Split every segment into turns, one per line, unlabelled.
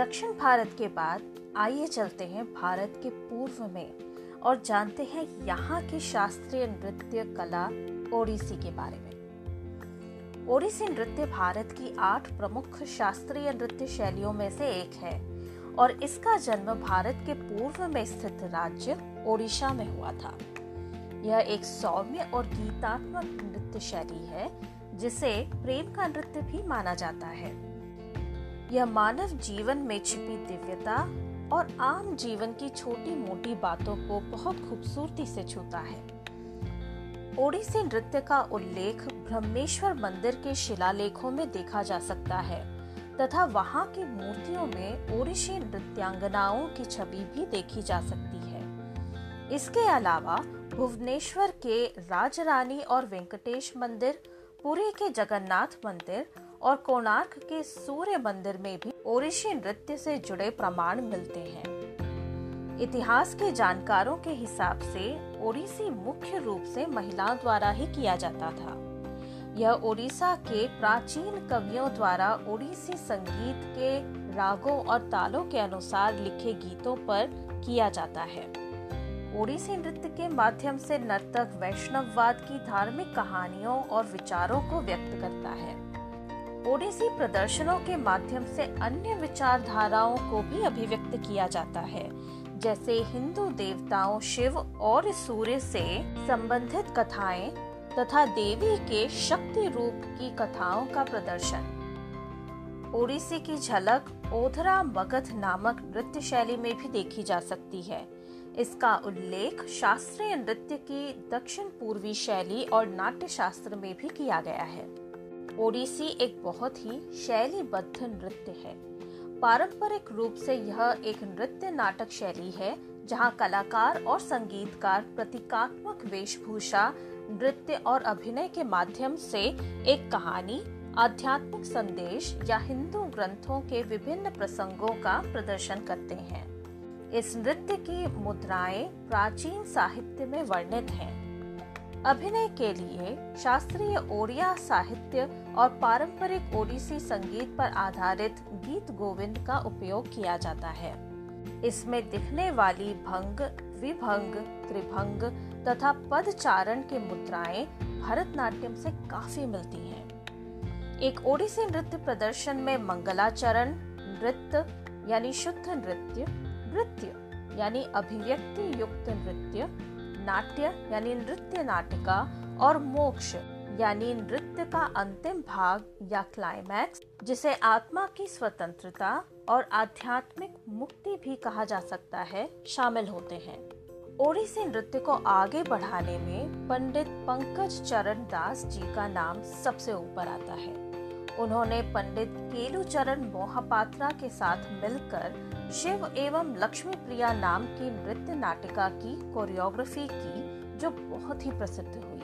दक्षिण भारत के बाद आइए चलते हैं भारत के पूर्व में और जानते हैं यहाँ की शास्त्रीय नृत्य कला ओडिसी के बारे में। ओडिसी नृत्य भारत की आठ प्रमुख शास्त्रीय नृत्य शैलियों में से एक है और इसका जन्म भारत के पूर्व में स्थित राज्य ओडिशा में हुआ था। यह एक सौम्य और गीतात्मक नृत्य शैली है, जिसे प्रेम का नृत्य भी माना जाता है। यह मानव जीवन में छिपी दिव्यता और आम जीवन की छोटी मोटी बातों को बहुत खूबसूरती से छूता है। ओडिसी नृत्य का उल्लेख ब्रह्मेश्वर मंदिर के शिलालेखों में देखा जा सकता है, तथा वहाँ की मूर्तियों में ओडिसी नृत्यांगनाओं की छवि भी देखी जा सकती है। इसके अलावा भुवनेश्वर के राजरानी और वेंकटेश मंदिर, पुरी के जगन्नाथ मंदिर और कोणार्क के सूर्य मंदिर में भी ओडिशी नृत्य से जुड़े प्रमाण मिलते हैं। इतिहास के जानकारों के हिसाब से ओडिसी मुख्य रूप से महिलाओं द्वारा ही किया जाता था। यह ओडिशा के प्राचीन कवियों द्वारा ओडिसी संगीत के रागों और तालों के अनुसार लिखे गीतों पर किया जाता है। ओडिसी नृत्य के माध्यम से नर्तक वैष्णववाद की धार्मिक कहानियों और विचारों को व्यक्त करता है। ओडिसी प्रदर्शनों के माध्यम से अन्य विचारधाराओं को भी अभिव्यक्त किया जाता है, जैसे हिंदू देवताओं शिव और सूर्य से संबंधित कथाएँ तथा देवी के शक्ति रूप की कथाओं का प्रदर्शन। ओडिसी की झलक ओधरा मगध नामक नृत्य शैली में भी देखी जा सकती है। इसका उल्लेख शास्त्रीय नृत्य की दक्षिण पूर्वी शैली और नाट्य शास्त्र में भी किया गया है। ओडिसी एक बहुत ही शैलीबद्ध नृत्य है। पारंपरिक रूप से यह एक नृत्य नाटक शैली है, जहाँ कलाकार और संगीतकार प्रतीकात्मक वेशभूषा, नृत्य और अभिनय के माध्यम से एक कहानी, आध्यात्मिक संदेश या हिंदू ग्रंथों के विभिन्न प्रसंगों का प्रदर्शन करते हैं। इस नृत्य की मुद्राएँ प्राचीन साहित्य में वर्णित हैं। अभिनय के लिए शास्त्रीय ओडिया साहित्य और पारंपरिक ओडिसी संगीत पर आधारित गीत गोविंद का उपयोग किया जाता है इसमें दिखने वाली भंग, विभंग, त्रिभंग तथा पद चारण के मुद्राएँ भरतनाट्यम से काफ़ी मिलती हैं। एक ओडिसी नृत्य प्रदर्शन में मंगलाचरण, नृत्य, यानी शुद्ध नृत्य नृत्य, यानी अभिव्यक्ति युक्त नृत्य नाट्य यानी नृत्य नाटिका और मोक्ष यानी नृत्य का अंतिम भाग या क्लाइमैक्स जिसे आत्मा की स्वतंत्रता और आध्यात्मिक मुक्ति भी कहा जा सकता है, शामिल होते हैं। ओडिसी नृत्य को आगे बढ़ाने में पंडित पंकज चरण दास जी का नाम सबसे ऊपर आता है। उन्होंने पंडित केलू चरण मोहपात्रा के साथ मिलकर शिव एवं लक्ष्मी प्रिया नाम की नृत्य नाटिका की कोरियोग्राफी की, जो बहुत ही प्रसिद्ध हुई।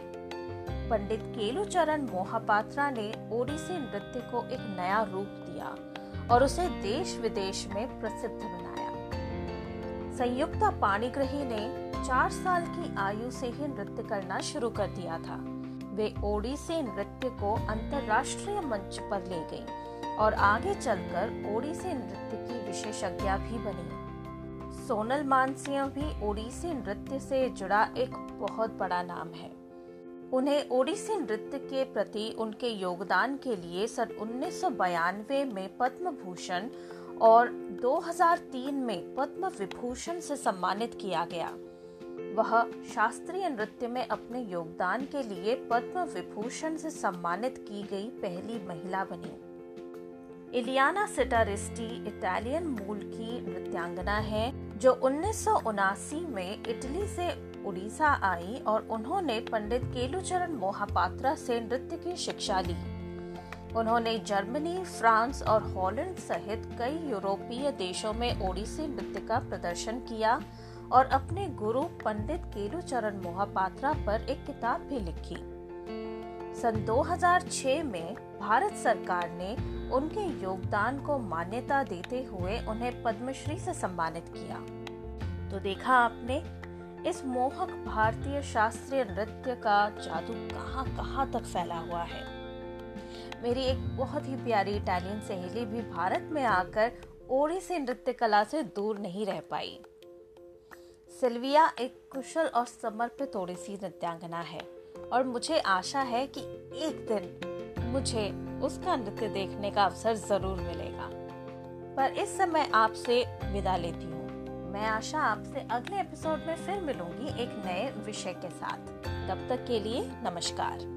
पंडित केलुचरण मोहापात्रा ने ओडिसी नृत्य को एक नया रूप दिया और उसे देश विदेश में प्रसिद्ध बनाया। संयुक्ता पाणिग्रही ने चार साल की आयु से ही नृत्य करना शुरू कर दिया था। वे ओडिसी नृत्य को अंतरराष्ट्रीय मंच पर ले गई और आगे चलकर ओडिसी नृत्य की विशेषज्ञ भी बनी। सोनल मानसिंह भी ओडिसी नृत्य से जुड़ा एक बहुत बड़ा नाम है। उन्हें ओडिसी नृत्य के प्रति उनके योगदान के लिए सन उन्नीस में पद्म भूषण और 2003 में पद्म विभूषण से सम्मानित किया गया। वह शास्त्रीय नृत्य में अपने योगदान के लिए पद्म विभूषण से सम्मानित की गई पहली महिला बनी। इलियाना सिटारिस्टी इटालियन मूल की नृत्यांगना है, जो उन्नीस में इटली से उड़ीसा आई और उन्होंने पंडित केलुचरण मोहापात्रा से नृत्य की शिक्षा ली। उन्होंने जर्मनी, फ्रांस और हॉलैंड सहित कई यूरोपीय देशों में ओडिसी नृत्य का प्रदर्शन किया और अपने गुरु पंडित केलुचरण मोहापात्रा पर एक किताब भी लिखी। सन 2006 में भारत सरकार ने उनके योगदान को मान्यता देते हुए उन्हें पद्मश्री से सम्मानित किया। तो देखा आपने, इस मोहक भारतीय शास्त्रीय नृत्य का जादू कहाँ कहाँ तक फैला हुआ है? मेरी एक बहुत ही प्यारी इटालियन सहेली भी भारत में आकर ओडिसी नृत्य कला से दूर नहीं रह पाई। सिल्विया एक कुशल और समर्पित ओडिसी नृत्यांगना है और मुझे आशा है कि एक दिन मुझे उसका नृत्य देखने का अवसर ज़रूर मिलेगा। पर इस समय आपसे विदा लेती हूँ। मैं आशा आपसे अगले एपिसोड में फिर मिलूँगी एक नए विषय के साथ। तब तक के लिए नमस्कार।